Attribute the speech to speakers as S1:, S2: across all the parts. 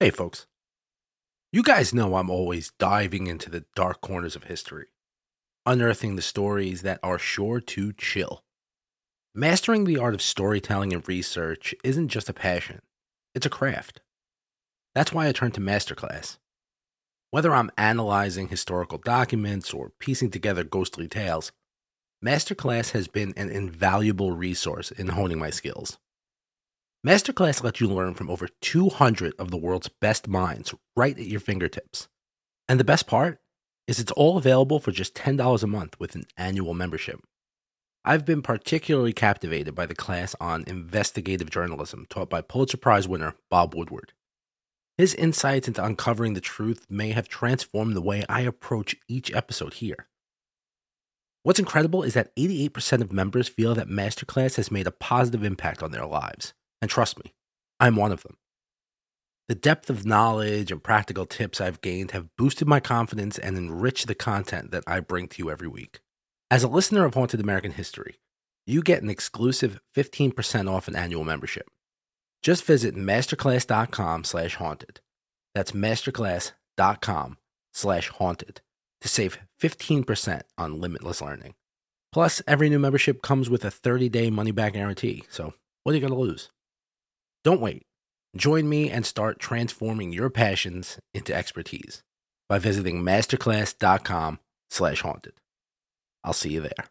S1: Hey, folks. You guys know I'm always diving into the dark corners of history, unearthing the stories that are sure to chill. Mastering the art of storytelling and research isn't just a passion, it's a craft. That's why I turn to Masterclass. Whether I'm analyzing historical documents or piecing together ghostly tales, Masterclass has been an invaluable resource in honing my skills. Masterclass lets you learn from over 200 of the world's best minds right at your fingertips. And the best part is it's all available for just $10 a month with an annual membership. I've been particularly captivated by the class on investigative journalism taught by Pulitzer Prize winner Bob Woodward. His insights into uncovering the truth may have transformed the way I approach each episode here. What's incredible is that 88% of members feel that Masterclass has made a positive impact on their lives. And trust me, I'm one of them. The depth of knowledge and practical tips I've gained have boosted my confidence and enriched the content that I bring to you every week. As a listener of Haunted American History, you get an exclusive 15% off an annual membership. Just visit masterclass.com slash haunted. That's masterclass.com slash haunted to save 15% on limitless learning. Plus, every new membership comes with a 30-day money-back guarantee, so what are you going to lose? Don't wait. Join me and start transforming your passions into expertise by visiting masterclass.com slash haunted. I'll see you there.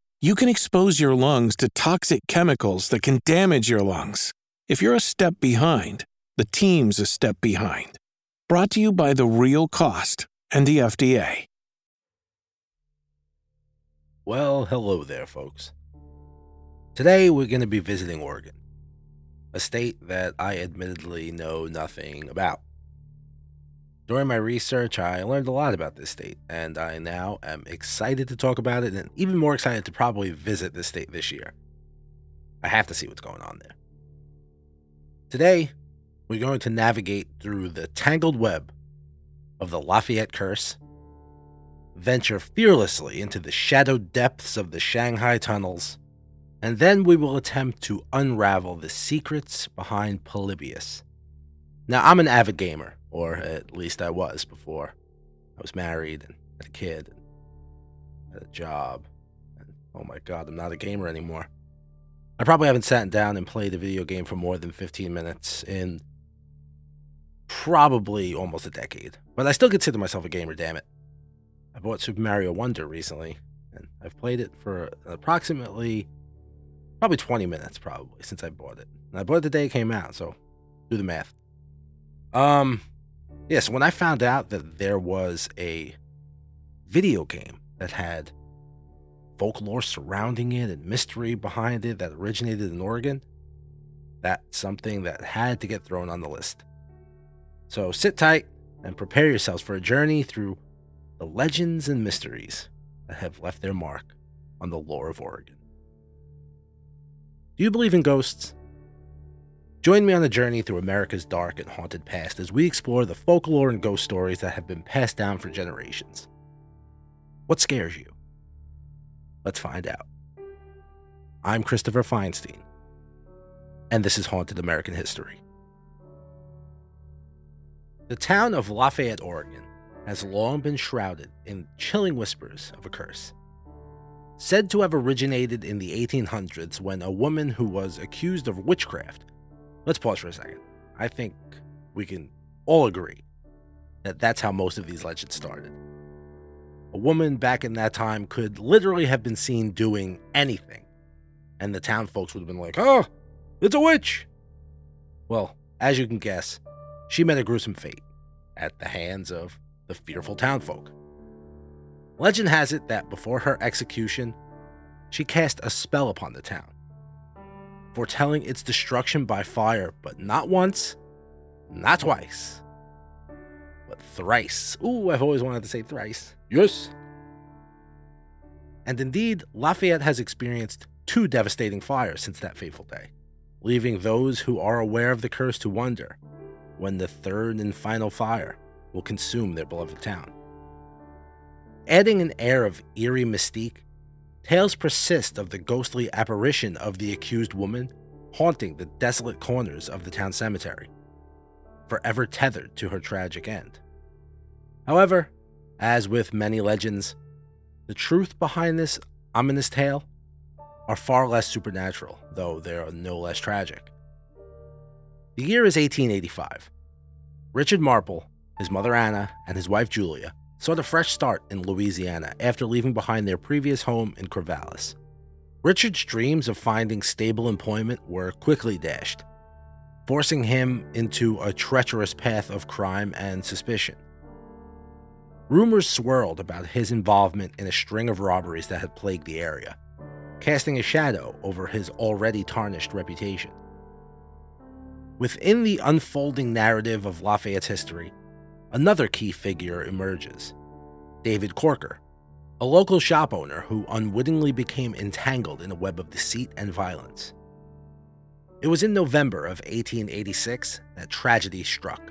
S2: you can expose your lungs to toxic chemicals that can damage your lungs. If you're a step behind, the team's a step behind. Brought to you by The Real Cost and the FDA.
S1: Well, hello there, folks. Today we're going to be visiting Oregon, a state that I admittedly know nothing about. During my research, I learned a lot about this state, and I now am excited to talk about it and even more excited to probably visit this state this year. I have to see what's going on there. Today, we're going to navigate through the tangled web of the Lafayette Curse, venture fearlessly into the shadowed depths of the Shanghai tunnels, and then we will attempt to unravel the secrets behind Polybius. Now, I'm an avid gamer, or at least I was before I was married and had a kid and had a job. And oh my god, I'm not a gamer anymore. I probably haven't sat down and played a video game for more than 15 minutes in probably almost a decade. But I still consider myself a gamer, damn it. I bought Super Mario Wonder recently, and I've played it for approximately probably 20 minutes probably since I bought it. And I bought it the day it came out, so do the math. Um yes, when I found out that there was a video game that had folklore surrounding it and mystery behind it that originated in Oregon, that's something that had to get thrown on the list. So sit tight and prepare yourselves for a journey through the legends and mysteries that have left their mark on the lore of Oregon. Do you believe in ghosts? Join me on a journey through America's dark and haunted past as we explore the folklore and ghost stories that have been passed down for generations. What scares you? Let's find out. I'm Christopher Feinstein, and this is Haunted American History. The town of Lafayette, Oregon, has long been shrouded in chilling whispers of a curse. Said to have originated in the 1800s when a woman who was accused of witchcraft. Let's pause for a second. I think we can all agree that that's how most of these legends started. A woman back in that time could literally have been seen doing anything, and the town folks would have been like, oh, it's a witch. Well, as you can guess, she met a gruesome fate at the hands of the fearful townfolk. Legend has it that before her execution, she cast a spell upon the town, foretelling its destruction by fire, but not once, not twice, but thrice. Ooh, I've always wanted to say thrice. Yes. And indeed, Lafayette has experienced two devastating fires since that fateful day, leaving those who are aware of the curse to wonder when the third and final fire will consume their beloved town. Adding an air of eerie mystique, tales persist of the ghostly apparition of the accused woman haunting the desolate corners of the town cemetery, forever tethered to her tragic end. However, as with many legends, the truth behind this ominous tale are far less supernatural, though they are no less tragic. The year is 1885. Richard Marple, his mother Anna, and his wife Julia sought a fresh start in Louisiana after leaving behind their previous home in Corvallis. Richard's dreams of finding stable employment were quickly dashed, forcing him into a treacherous path of crime and suspicion. Rumors swirled about his involvement in a string of robberies that had plagued the area, casting a shadow over his already tarnished reputation. Within the unfolding narrative of Lafayette's history, another key figure emerges David Corker, a local shop owner who unwittingly became entangled in a web of deceit and violence. It was in November of 1886 that tragedy struck,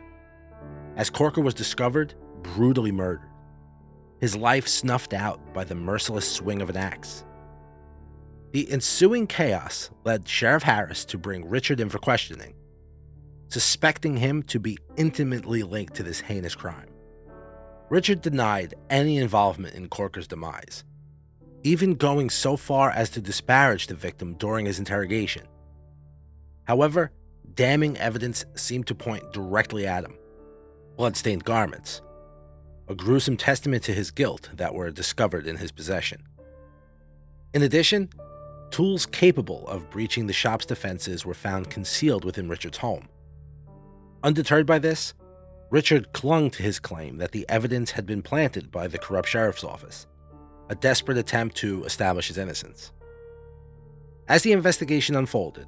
S1: as Corker was discovered brutally murdered, his life snuffed out by the merciless swing of an axe. The ensuing chaos led Sheriff Harris to bring Richard in for questioning, suspecting him to be intimately linked to this heinous crime. Richard denied any involvement in Corker's demise, even going so far as to disparage the victim during his interrogation. However, damning evidence seemed to point directly at him bloodstained garments, a gruesome testament to his guilt that were discovered in his possession. In addition, tools capable of breaching the shop's defenses were found concealed within Richard's home. Undeterred by this, Richard clung to his claim that the evidence had been planted by the corrupt sheriff's office, a desperate attempt to establish his innocence. As the investigation unfolded,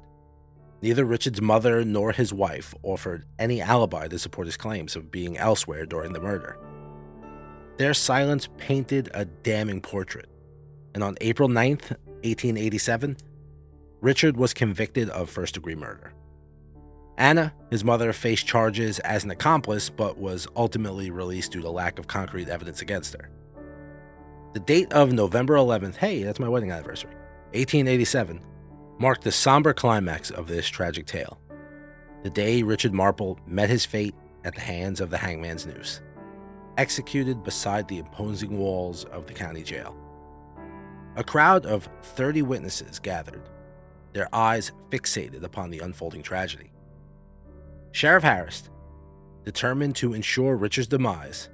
S1: neither Richard's mother nor his wife offered any alibi to support his claims of being elsewhere during the murder. Their silence painted a damning portrait, and on April 9th, 1887, Richard was convicted of first degree murder. Anna, his mother, faced charges as an accomplice but was ultimately released due to lack of concrete evidence against her. The date of November 11th, hey, that's my wedding anniversary, 1887, marked the somber climax of this tragic tale. The day Richard Marple met his fate at the hands of the hangman's noose, executed beside the imposing walls of the county jail. A crowd of 30 witnesses gathered, their eyes fixated upon the unfolding tragedy. Sheriff Harris, determined to ensure Richard's demise,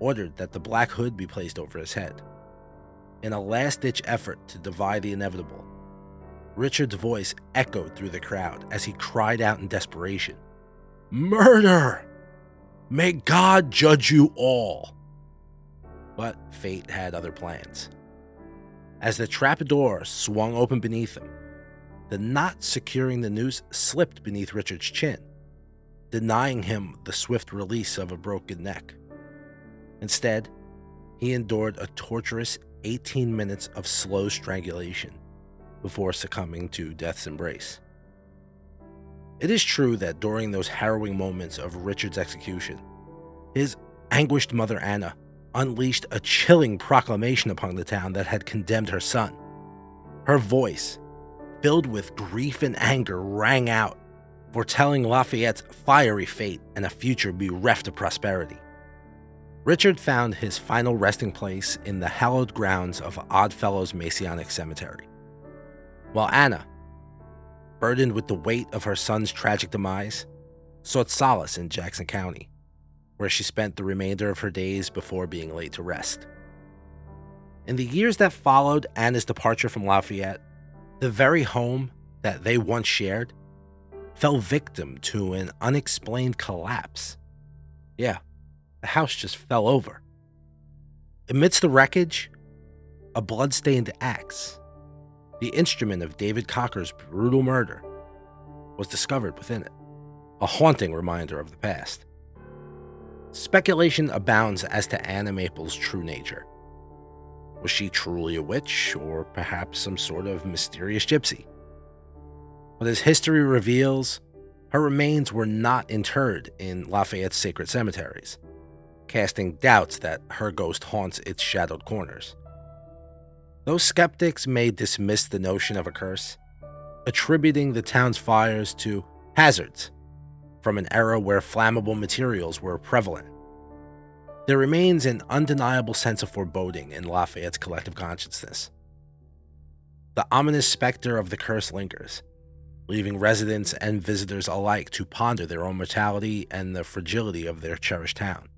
S1: ordered that the black hood be placed over his head. In a last ditch effort to defy the inevitable, Richard's voice echoed through the crowd as he cried out in desperation Murder! May God judge you all! But fate had other plans. As the trapdoor swung open beneath him, the knot securing the noose slipped beneath Richard's chin denying him the swift release of a broken neck. Instead, he endured a torturous 18 minutes of slow strangulation before succumbing to death's embrace. It is true that during those harrowing moments of Richard's execution, his anguished mother Anna unleashed a chilling proclamation upon the town that had condemned her son. Her voice, filled with grief and anger, rang out foretelling Lafayette's fiery fate and a future bereft of prosperity. Richard found his final resting place in the hallowed grounds of Oddfellows Masonic Cemetery. While Anna, burdened with the weight of her son's tragic demise, sought solace in Jackson County, where she spent the remainder of her days before being laid to rest. In the years that followed Anna's departure from Lafayette, the very home that they once shared fell victim to an unexplained collapse. Yeah, the house just fell over. Amidst the wreckage, a blood-stained axe, the instrument of David Corker's brutal murder, was discovered within it, a haunting reminder of the past. Speculation abounds as to Anna Marple's true nature. Was she truly a witch, or perhaps some sort of mysterious gypsy? But as history reveals, her remains were not interred in Lafayette's sacred cemeteries, casting doubts that her ghost haunts its shadowed corners. Though skeptics may dismiss the notion of a curse, attributing the town's fires to hazards from an era where flammable materials were prevalent, there remains an undeniable sense of foreboding in Lafayette's collective consciousness. The ominous specter of the curse lingers, leaving residents and visitors alike to ponder their own mortality and the fragility of their cherished town.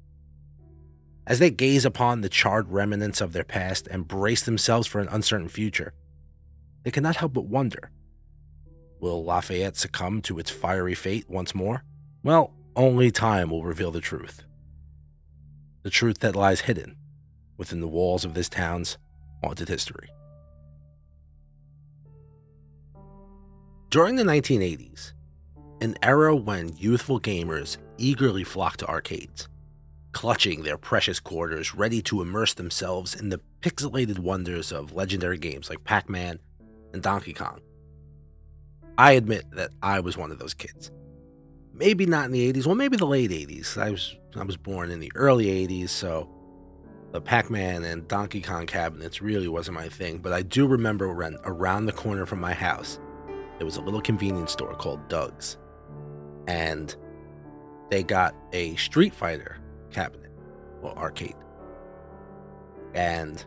S1: As they gaze upon the charred remnants of their past and brace themselves for an uncertain future, they cannot help but wonder Will Lafayette succumb to its fiery fate once more? Well, only time will reveal the truth. The truth that lies hidden within the walls of this town's haunted history. During the 1980s, an era when youthful gamers eagerly flocked to arcades, clutching their precious quarters, ready to immerse themselves in the pixelated wonders of legendary games like Pac Man and Donkey Kong. I admit that I was one of those kids. Maybe not in the 80s, well, maybe the late 80s. I was, I was born in the early 80s, so the Pac Man and Donkey Kong cabinets really wasn't my thing, but I do remember around the corner from my house, there was a little convenience store called Doug's. And they got a Street Fighter cabinet or arcade. And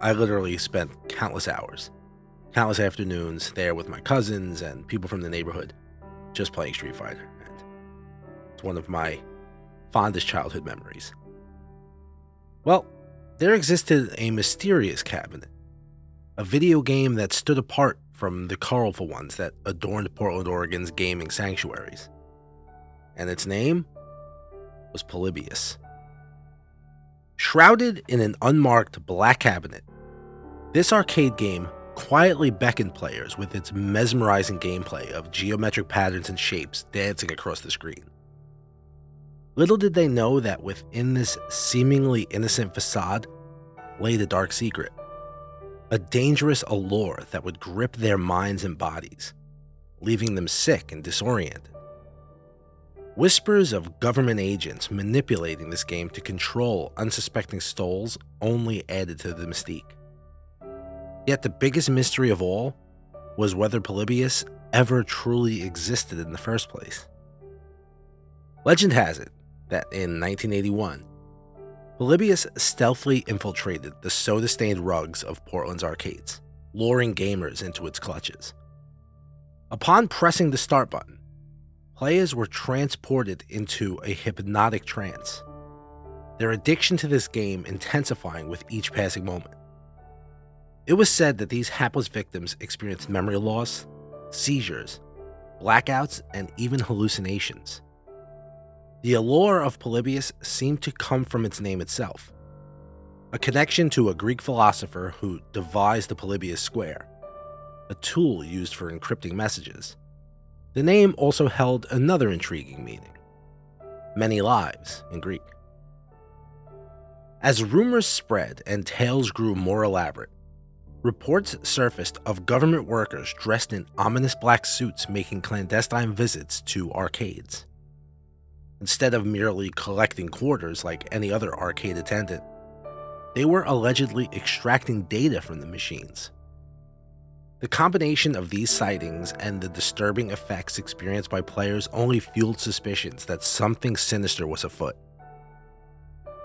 S1: I literally spent countless hours, countless afternoons there with my cousins and people from the neighborhood just playing Street Fighter. And it's one of my fondest childhood memories. Well, there existed a mysterious cabinet, a video game that stood apart from the colorful ones that adorned Portland, Oregon's gaming sanctuaries. And its name was Polybius. Shrouded in an unmarked black cabinet, this arcade game quietly beckoned players with its mesmerizing gameplay of geometric patterns and shapes dancing across the screen. Little did they know that within this seemingly innocent facade lay the dark secret a dangerous allure that would grip their minds and bodies, leaving them sick and disoriented. Whispers of government agents manipulating this game to control unsuspecting stoles only added to the mystique. Yet the biggest mystery of all was whether Polybius ever truly existed in the first place. Legend has it that in 1981, Polybius stealthily infiltrated the soda stained rugs of Portland's arcades, luring gamers into its clutches. Upon pressing the start button, players were transported into a hypnotic trance, their addiction to this game intensifying with each passing moment. It was said that these hapless victims experienced memory loss, seizures, blackouts, and even hallucinations. The allure of Polybius seemed to come from its name itself a connection to a Greek philosopher who devised the Polybius Square, a tool used for encrypting messages. The name also held another intriguing meaning many lives in Greek. As rumors spread and tales grew more elaborate, reports surfaced of government workers dressed in ominous black suits making clandestine visits to arcades. Instead of merely collecting quarters like any other arcade attendant, they were allegedly extracting data from the machines. The combination of these sightings and the disturbing effects experienced by players only fueled suspicions that something sinister was afoot.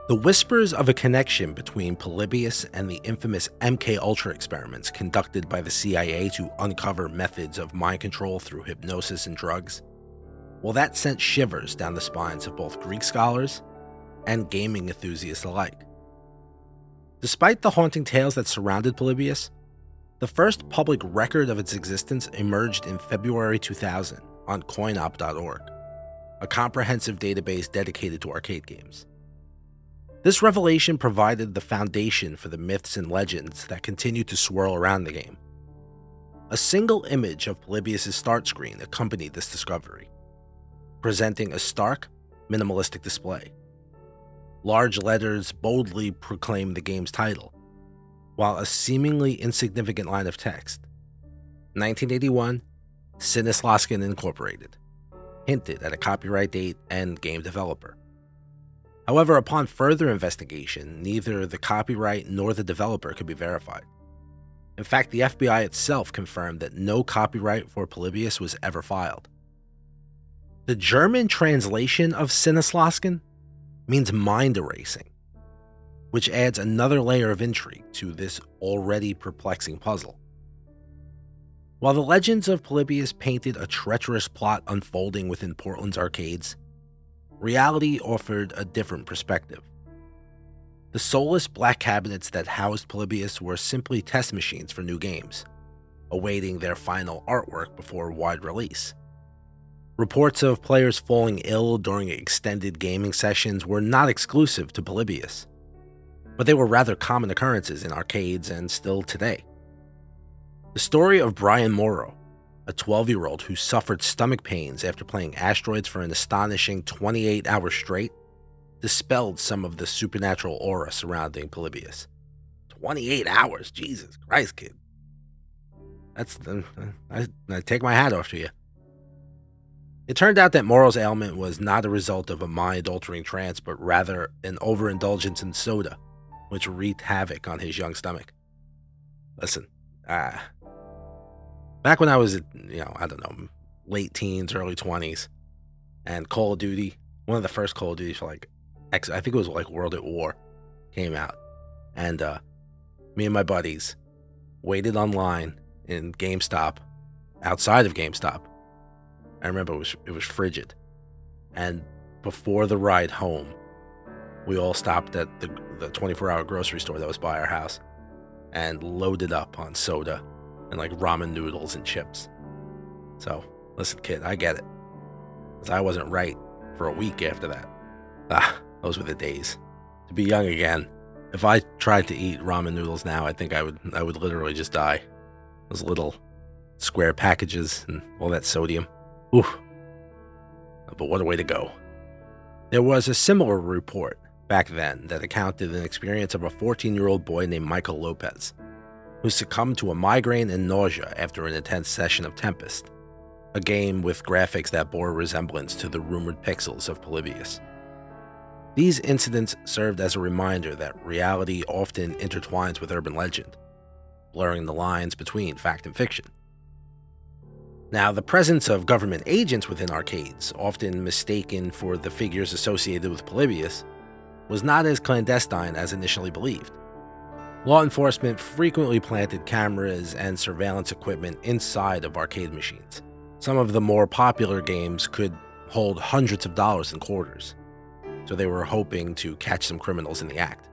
S1: The whispers of a connection between Polybius and the infamous MK Ultra experiments conducted by the CIA to uncover methods of mind control through hypnosis and drugs well, that sent shivers down the spines of both Greek scholars and gaming enthusiasts alike. Despite the haunting tales that surrounded Polybius, the first public record of its existence emerged in February 2000 on coinop.org, a comprehensive database dedicated to arcade games. This revelation provided the foundation for the myths and legends that continue to swirl around the game. A single image of Polybius' start screen accompanied this discovery, presenting a stark, minimalistic display. Large letters boldly proclaim the game's title, while a seemingly insignificant line of text 1981, Sinneslöschen Incorporated, hinted at a copyright date and game developer. However, upon further investigation, neither the copyright nor the developer could be verified. In fact, the FBI itself confirmed that no copyright for Polybius was ever filed. The German translation of Sinneslöschen means mind erasing, which adds another layer of intrigue to this already perplexing puzzle. While the legends of Polybius painted a treacherous plot unfolding within Portland's arcades, reality offered a different perspective. The soulless black cabinets that housed Polybius were simply test machines for new games, awaiting their final artwork before wide release. Reports of players falling ill during extended gaming sessions were not exclusive to Polybius, but they were rather common occurrences in arcades and still today. The story of Brian Mauro, a 12 year old who suffered stomach pains after playing asteroids for an astonishing 28 hours straight, dispelled some of the supernatural aura surrounding Polybius. 28 hours? Jesus Christ, kid. That's. Uh, I, I take my hat off to you. It turned out that Mauro's ailment was not a result of a mind altering trance, but rather an overindulgence in soda, which wreaked havoc on his young stomach. Listen, ah, back when I was, you know, I don't know, late teens, early 20s, and Call of Duty, one of the first Call of Duties for like, I think it was like World at War, came out. And uh, me and my buddies waited online in GameStop, outside of GameStop, I remember it was it was frigid. And before the ride home, we all stopped at the the 24-hour grocery store that was by our house and loaded up on soda and like ramen noodles and chips. So, listen, kid, I get it. Cause I wasn't right for a week after that. Ah, those were the days. To be young again. If I tried to eat ramen noodles now, I think I would I would literally just die. Those little square packages and all that sodium. Oof. But what a way to go. There was a similar report back then that accounted an experience of a 14 year old boy named Michael Lopez, who succumbed to a migraine and nausea after an intense session of Tempest, a game with graphics that bore resemblance to the rumored pixels of Polybius. These incidents served as a reminder that reality often intertwines with urban legend, blurring the lines between fact and fiction. Now, the presence of government agents within arcades, often mistaken for the figures associated with Polybius, was not as clandestine as initially believed. Law enforcement frequently planted cameras and surveillance equipment inside of arcade machines. Some of the more popular games could hold hundreds of dollars in quarters, so they were hoping to catch some criminals in the act.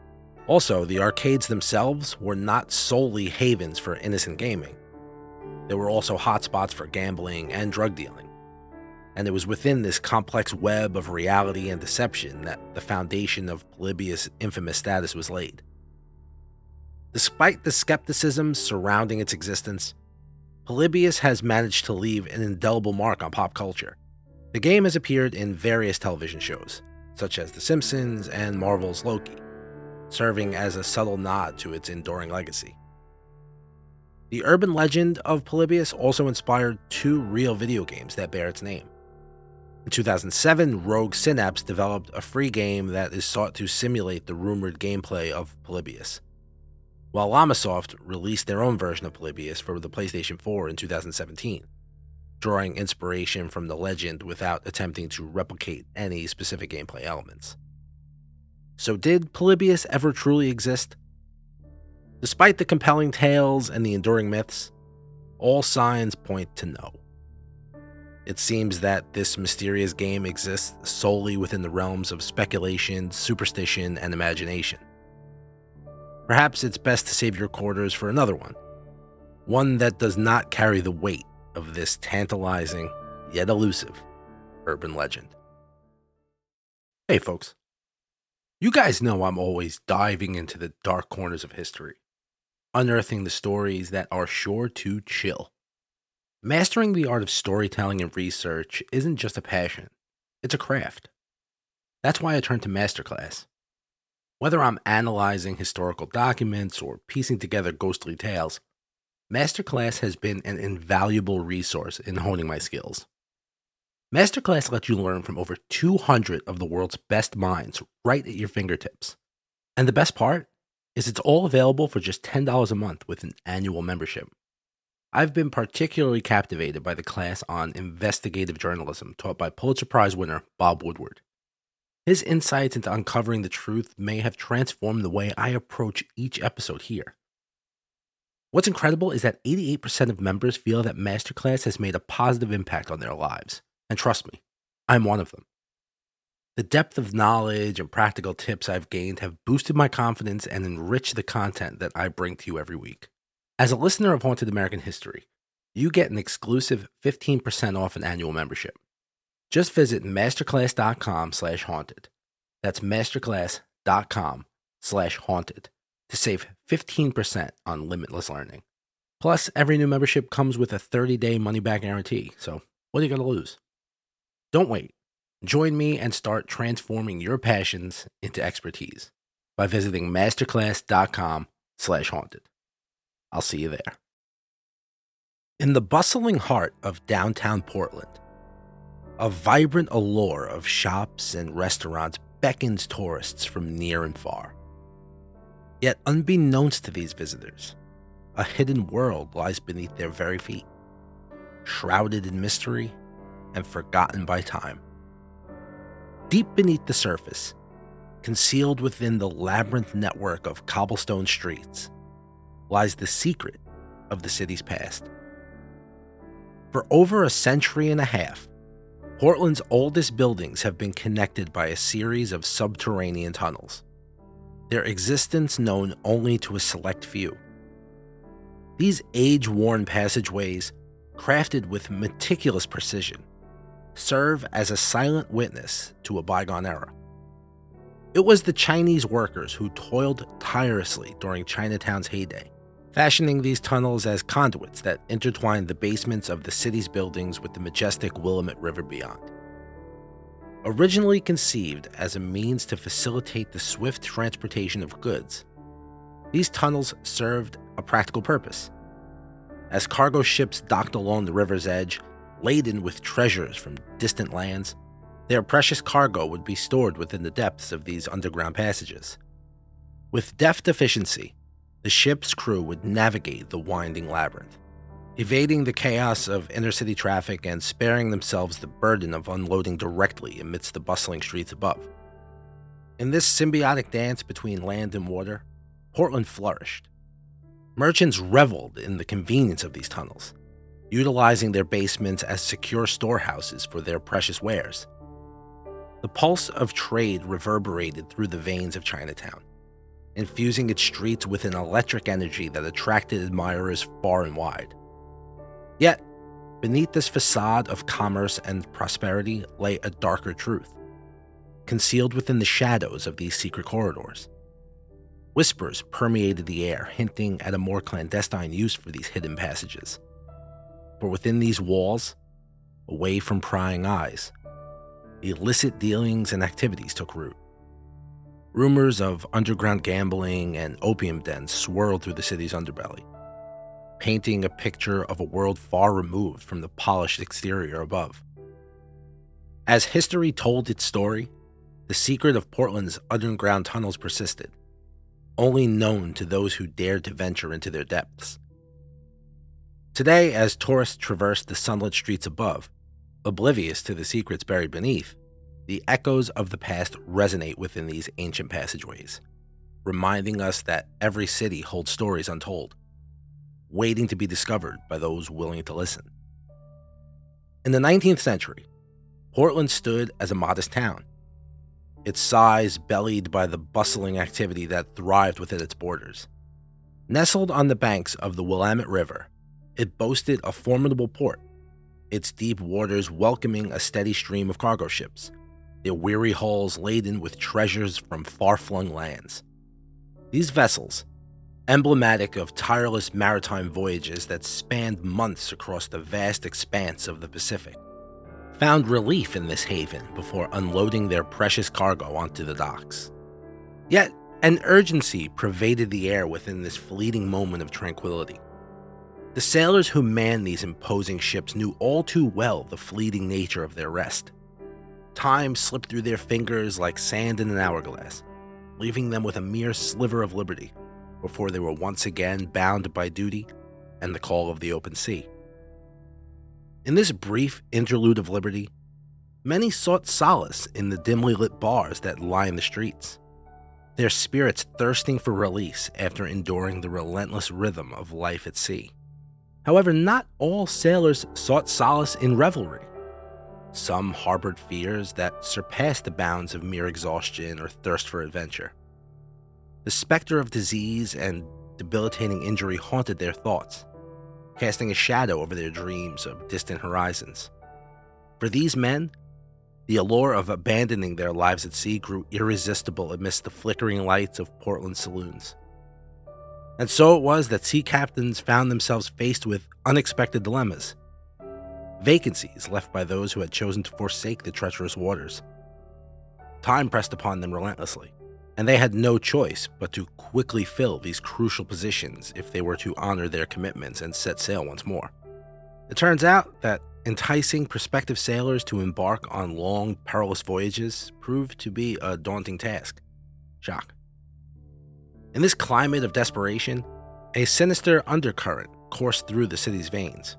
S1: Also, the arcades themselves were not solely havens for innocent gaming. There were also hotspots for gambling and drug dealing. And it was within this complex web of reality and deception that the foundation of Polybius' infamous status was laid. Despite the skepticism surrounding its existence, Polybius has managed to leave an indelible mark on pop culture. The game has appeared in various television shows, such as The Simpsons and Marvel's Loki, serving as a subtle nod to its enduring legacy. The urban legend of Polybius also inspired two real video games that bear its name. In 2007, Rogue Synapse developed a free game that is sought to simulate the rumored gameplay of Polybius, while Llamasoft released their own version of Polybius for the PlayStation 4 in 2017, drawing inspiration from the legend without attempting to replicate any specific gameplay elements. So, did Polybius ever truly exist? Despite the compelling tales and the enduring myths, all signs point to no. It seems that this mysterious game exists solely within the realms of speculation, superstition, and imagination. Perhaps it's best to save your quarters for another one, one that does not carry the weight of this tantalizing yet elusive urban legend. Hey, folks. You guys know I'm always diving into the dark corners of history, unearthing the stories that are sure to chill. Mastering the art of storytelling and research isn't just a passion, it's a craft. That's why I turn to Masterclass. Whether I'm analyzing historical documents or piecing together ghostly tales, Masterclass has been an invaluable resource in honing my skills. Masterclass lets you learn from over 200 of the world's best minds right at your fingertips. And the best part is it's all available for just $10 a month with an annual membership. I've been particularly captivated by the class on investigative journalism taught by Pulitzer Prize winner Bob Woodward. His insights into uncovering the truth may have transformed the way I approach each episode here. What's incredible is that 88% of members feel that Masterclass has made a positive impact on their lives. And trust me, I'm one of them. The depth of knowledge and practical tips I've gained have boosted my confidence and enriched the content that I bring to you every week. As a listener of Haunted American History, you get an exclusive 15% off an annual membership. Just visit masterclass.com slash haunted. That's masterclass.com slash haunted to save 15% on limitless learning. Plus, every new membership comes with a 30-day money-back guarantee, so what are you going to lose? Don't wait. Join me and start transforming your passions into expertise by visiting masterclass.com slash haunted. I'll see you there. In the bustling heart of downtown Portland, a vibrant allure of shops and restaurants beckons tourists from near and far. Yet, unbeknownst to these visitors, a hidden world lies beneath their very feet, shrouded in mystery and forgotten by time. Deep beneath the surface, concealed within the labyrinth network of cobblestone streets, lies the secret of the city's past. For over a century and a half, Portland's oldest buildings have been connected by a series of subterranean tunnels, their existence known only to a select few. These age worn passageways, crafted with meticulous precision, serve as a silent witness to a bygone era. It was the Chinese workers who toiled tirelessly during Chinatown's heyday, fashioning these tunnels as conduits that intertwined the basements of the city's buildings with the majestic Willamette River beyond. Originally conceived as a means to facilitate the swift transportation of goods, these tunnels served a practical purpose. As cargo ships docked along the river's edge, laden with treasures from distant lands, their precious cargo would be stored within the depths of these underground passages. With deft efficiency, the ship's crew would navigate the winding labyrinth, evading the chaos of inner city traffic and sparing themselves the burden of unloading directly amidst the bustling streets above. In this symbiotic dance between land and water, Portland flourished. Merchants reveled in the convenience of these tunnels, utilizing their basements as secure storehouses for their precious wares. The pulse of trade reverberated through the veins of Chinatown, infusing its streets with an electric energy that attracted admirers far and wide. Yet, beneath this facade of commerce and prosperity lay a darker truth, concealed within the shadows of these secret corridors. Whispers permeated the air, hinting at a more clandestine use for these hidden passages. For within these walls, away from prying eyes, illicit dealings and activities took root. Rumors of underground gambling and opium dens swirled through the city's underbelly, painting a picture of a world far removed from the polished exterior above. As history told its story, the secret of Portland's underground tunnels persisted, only known to those who dared to venture into their depths. Today, as tourists traverse the sunlit streets above, oblivious to the secrets buried beneath, the echoes of the past resonate within these ancient passageways, reminding us that every city holds stories untold, waiting to be discovered by those willing to listen. In the 19th century, Portland stood as a modest town, its size bellied by the bustling activity that thrived within its borders. Nestled on the banks of the Willamette River, it boasted a formidable port, its deep waters welcoming a steady stream of cargo ships, their weary hulls laden with treasures from far flung lands. These vessels, emblematic of tireless maritime voyages that spanned months across the vast expanse of the Pacific, found relief in this haven before unloading their precious cargo onto the docks. Yet, an urgency pervaded the air within this fleeting moment of tranquility. The sailors who manned these imposing ships knew all too well the fleeting nature of their rest. Time slipped through their fingers like sand in an hourglass, leaving them with a mere sliver of liberty before they were once again bound by duty and the call of the open sea. In this brief interlude of liberty, many sought solace in the dimly lit bars that line the streets, their spirits thirsting for release after enduring the relentless rhythm of life at sea. However, not all sailors sought solace in revelry. Some harbored fears that surpassed the bounds of mere exhaustion or thirst for adventure. The specter of disease and debilitating injury haunted their thoughts, casting a shadow over their dreams of distant horizons. For these men, the allure of abandoning their lives at sea grew irresistible amidst the flickering lights of Portland saloons. And so it was that sea captains found themselves faced with unexpected dilemmas vacancies left by those who had chosen to forsake the treacherous waters. Time pressed upon them relentlessly, and they had no choice but to quickly fill these crucial positions if they were to honor their commitments and set sail once more. It turns out that enticing prospective sailors to embark on long, perilous voyages proved to be a daunting task. Shock. In this climate of desperation, a sinister undercurrent coursed through the city's veins.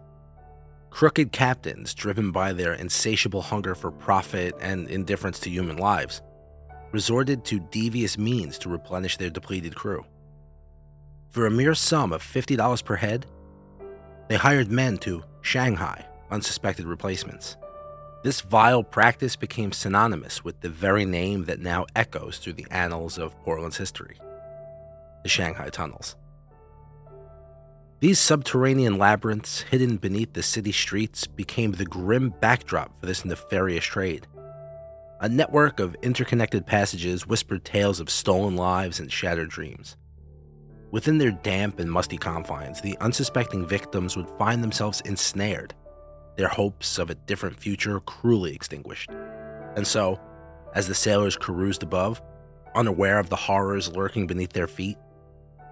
S1: Crooked captains, driven by their insatiable hunger for profit and indifference to human lives, resorted to devious means to replenish their depleted crew. For a mere sum of $50 per head, they hired men to Shanghai unsuspected replacements. This vile practice became synonymous with the very name that now echoes through the annals of Portland's history the Shanghai Tunnels. These subterranean labyrinths hidden beneath the city streets became the grim backdrop for this nefarious trade. A network of interconnected passages whispered tales of stolen lives and shattered dreams. Within their damp and musty confines, the unsuspecting victims would find themselves ensnared, their hopes of a different future cruelly extinguished. And so, as the sailors caroused above, unaware of the horrors lurking beneath their feet,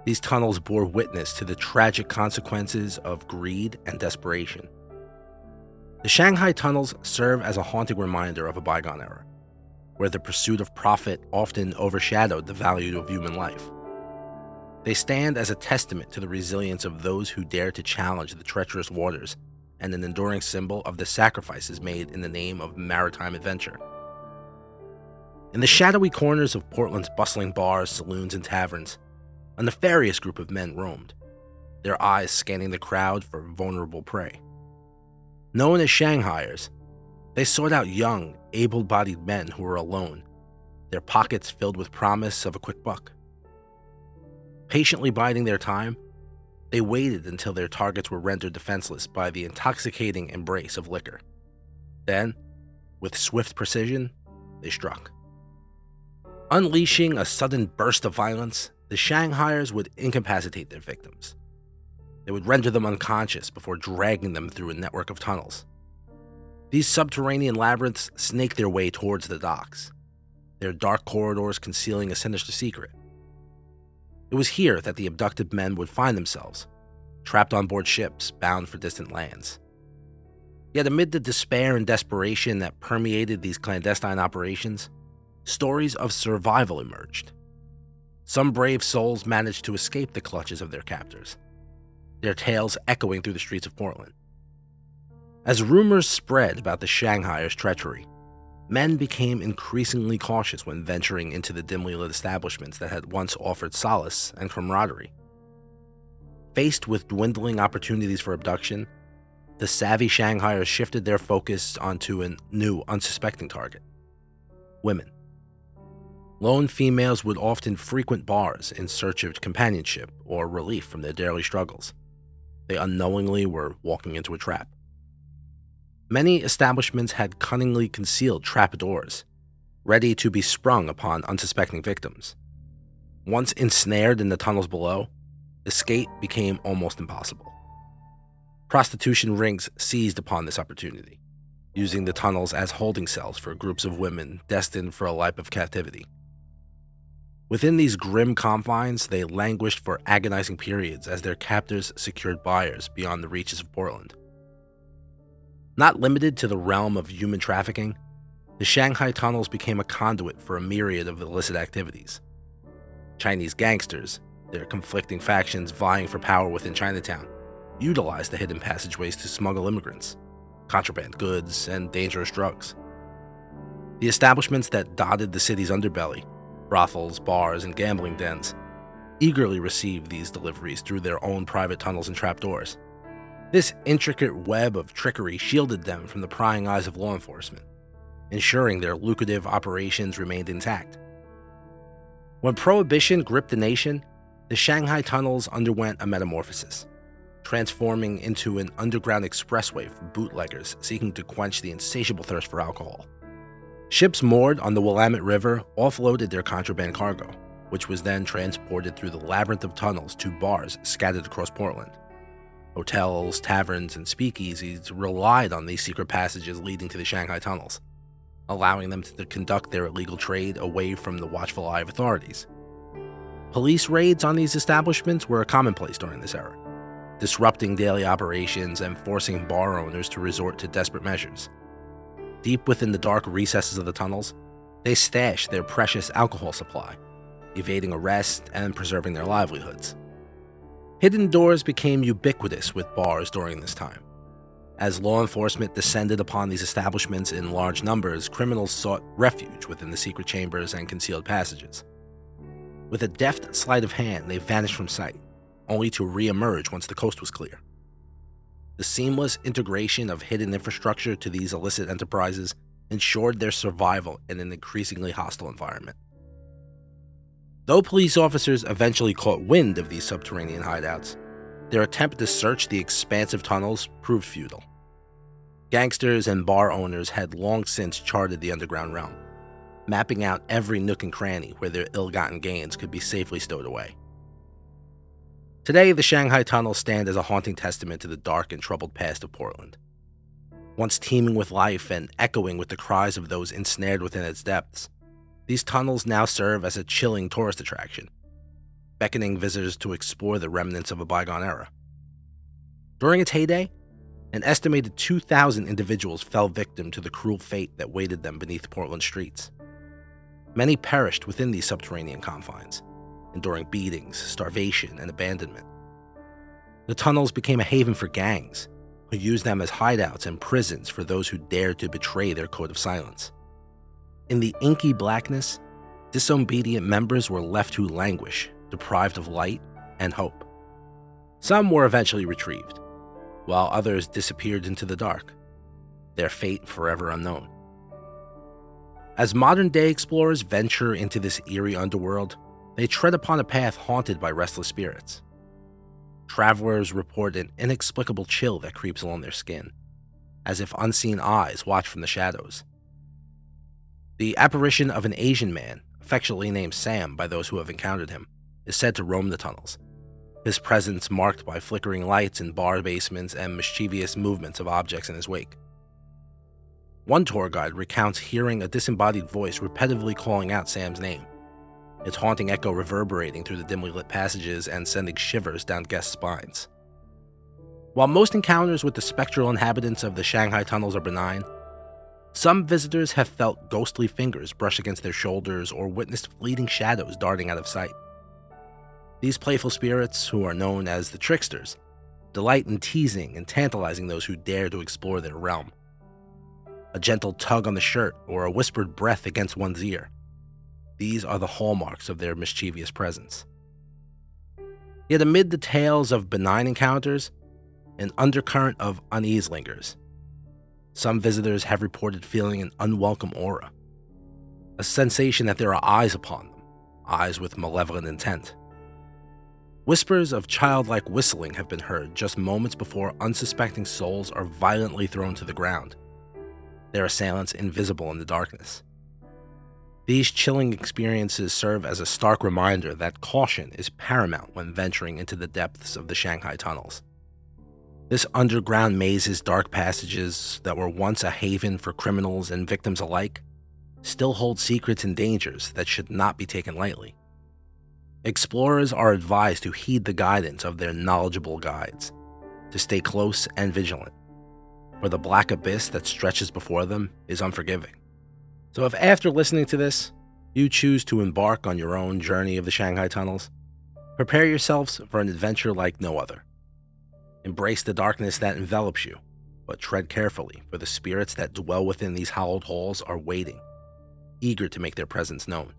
S1: these tunnels bore witness to the tragic consequences of greed and desperation. The Shanghai tunnels serve as a haunting reminder of a bygone era, where the pursuit of profit often overshadowed the value of human life. They stand as a testament to the resilience of those who dare to challenge the treacherous waters and an enduring symbol of the sacrifices made in the name of maritime adventure. In the shadowy corners of Portland's bustling bars, saloons, and taverns, a nefarious group of men roamed, their eyes scanning the crowd for vulnerable prey. Known as Shanghaiers, they sought out young, able bodied men who were alone, their pockets filled with promise of a quick buck. Patiently biding their time, they waited until their targets were rendered defenseless by the intoxicating embrace of liquor. Then, with swift precision, they struck. Unleashing a sudden burst of violence, the Shanghaiers would incapacitate their victims. They would render them unconscious before dragging them through a network of tunnels. These subterranean labyrinths snake their way towards the docks, their dark corridors concealing a sinister secret. It was here that the abducted men would find themselves, trapped on board ships bound for distant lands. Yet, amid the despair and desperation that permeated these clandestine operations, stories of survival emerged. Some brave souls managed to escape the clutches of their captors, their tales echoing through the streets of Portland. As rumors spread about the Shanghaiers' treachery, men became increasingly cautious when venturing into the dimly lit establishments that had once offered solace and camaraderie. Faced with dwindling opportunities for abduction, the savvy Shanghaiers shifted their focus onto a new, unsuspecting target women. Lone females would often frequent bars in search of companionship or relief from their daily struggles. They unknowingly were walking into a trap. Many establishments had cunningly concealed trapdoors, ready to be sprung upon unsuspecting victims. Once ensnared in the tunnels below, escape became almost impossible. Prostitution rings seized upon this opportunity, using the tunnels as holding cells for groups of women destined for a life of captivity. Within these grim confines, they languished for agonizing periods as their captors secured buyers beyond the reaches of Portland. Not limited to the realm of human trafficking, the Shanghai tunnels became a conduit for a myriad of illicit activities. Chinese gangsters, their conflicting factions vying for power within Chinatown, utilized the hidden passageways to smuggle immigrants, contraband goods, and dangerous drugs. The establishments that dotted the city's underbelly, brothels, bars, and gambling dens, eagerly received these deliveries through their own private tunnels and trapdoors. This intricate web of trickery shielded them from the prying eyes of law enforcement, ensuring their lucrative operations remained intact. When Prohibition gripped the nation, the Shanghai tunnels underwent a metamorphosis, transforming into an underground expressway for bootleggers seeking to quench the insatiable thirst for alcohol. Ships moored on the Willamette River offloaded their contraband cargo, which was then transported through the labyrinth of tunnels to bars scattered across Portland. Hotels, taverns, and speakeasies relied on these secret passages leading to the Shanghai tunnels, allowing them to conduct their illegal trade away from the watchful eye of authorities. Police raids on these establishments were a commonplace during this era, disrupting daily operations and forcing bar owners to resort to desperate measures. Deep within the dark recesses of the tunnels, they stashed their precious alcohol supply, evading arrest and preserving their livelihoods. Hidden doors became ubiquitous with bars during this time. As law enforcement descended upon these establishments in large numbers, criminals sought refuge within the secret chambers and concealed passages. With a deft sleight of hand, they vanished from sight, only to re-emerge once the coast was clear. The seamless integration of hidden infrastructure to these illicit enterprises ensured their survival in an increasingly hostile environment. Though police officers eventually caught wind of these subterranean hideouts, their attempt to search the expansive tunnels proved futile. Gangsters and bar owners had long since charted the underground realm, mapping out every nook and cranny where their ill gotten gains could be safely stowed away. Today, the Shanghai tunnels stand as a haunting testament to the dark and troubled past of Portland. Once teeming with life and echoing with the cries of those ensnared within its depths, these tunnels now serve as a chilling tourist attraction, beckoning visitors to explore the remnants of a bygone era. During its heyday, an estimated 2,000 individuals fell victim to the cruel fate that waited them beneath Portland streets. Many perished within these subterranean confines, enduring beatings, starvation, and abandonment. The tunnels became a haven for gangs, who used them as hideouts and prisons for those who dared to betray their code of silence. In the inky blackness, disobedient members were left to languish, deprived of light and hope. Some were eventually retrieved, while others disappeared into the dark, their fate forever unknown. As modern day explorers venture into this eerie underworld, they tread upon a path haunted by restless spirits. Travelers report an inexplicable chill that creeps along their skin, as if unseen eyes watch from the shadows. The apparition of an Asian man, affectionately named Sam by those who have encountered him, is said to roam the tunnels, his presence marked by flickering lights in bar basements and mischievous movements of objects in his wake. One tour guide recounts hearing a disembodied voice repetitively calling out Sam's name, its haunting echo reverberating through the dimly lit passages and sending shivers down guests' spines. While most encounters with the spectral inhabitants of the Shanghai tunnels are benign, some visitors have felt ghostly fingers brush against their shoulders or witnessed fleeting shadows darting out of sight. These playful spirits, who are known as the tricksters, delight in teasing and tantalizing those who dare to explore their realm. A gentle tug on the shirt or a whispered breath against one's ear. These are the hallmarks of their mischievous presence. Yet amid the tales of benign encounters, an undercurrent of unease lingers some visitors have reported feeling an unwelcome aura, a sensation that there are eyes upon them, eyes with malevolent intent. Whispers of childlike whistling have been heard just moments before unsuspecting souls are violently thrown to the ground, their assailants invisible in the darkness. These chilling experiences serve as a stark reminder that caution is paramount when venturing into the depths of the Shanghai tunnels. This underground maze's dark passages that were once a haven for criminals and victims alike still hold secrets and dangers that should not be taken lightly. Explorers are advised to heed the guidance of their knowledgeable guides, to stay close and vigilant, for the black abyss that stretches before them is unforgiving. So, if after listening to this, you choose to embark on your own journey of the Shanghai tunnels, prepare yourselves for an adventure like no other. Embrace the darkness that envelops you, but tread carefully, for the spirits that dwell within these hallowed halls are waiting, eager to make their presence known.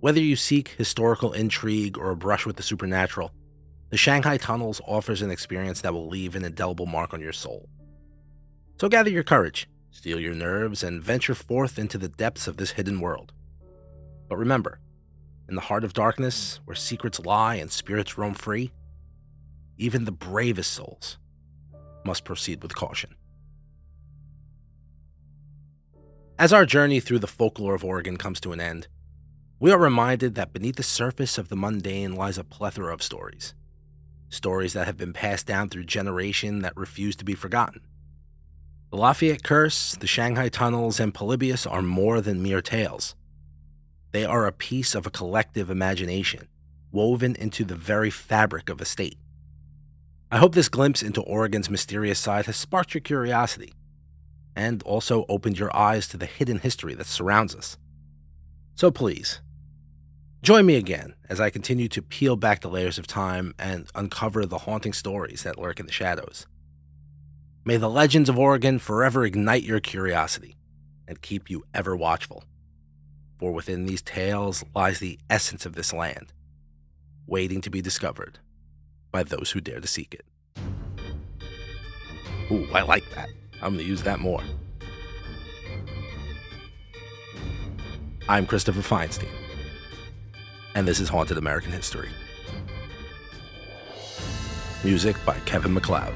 S1: Whether you seek historical intrigue or a brush with the supernatural, the Shanghai Tunnels offers an experience that will leave an indelible mark on your soul. So gather your courage, steel your nerves, and venture forth into the depths of this hidden world. But remember, in the heart of darkness, where secrets lie and spirits roam free, even the bravest souls must proceed with caution. As our journey through the folklore of Oregon comes to an end, we are reminded that beneath the surface of the mundane lies a plethora of stories. Stories that have been passed down through generation that refuse to be forgotten. The Lafayette Curse, the Shanghai Tunnels, and Polybius are more than mere tales. They are a piece of a collective imagination, woven into the very fabric of a state. I hope this glimpse into Oregon's mysterious side has sparked your curiosity and also opened your eyes to the hidden history that surrounds us. So please, join me again as I continue to peel back the layers of time and uncover the haunting stories that lurk in the shadows. May the legends of Oregon forever ignite your curiosity and keep you ever watchful. For within these tales lies the essence of this land, waiting to be discovered by those who dare to seek it. Ooh, I like that. I'm going to use that more. I'm Christopher Feinstein, and this is Haunted American History. Music by Kevin MacLeod.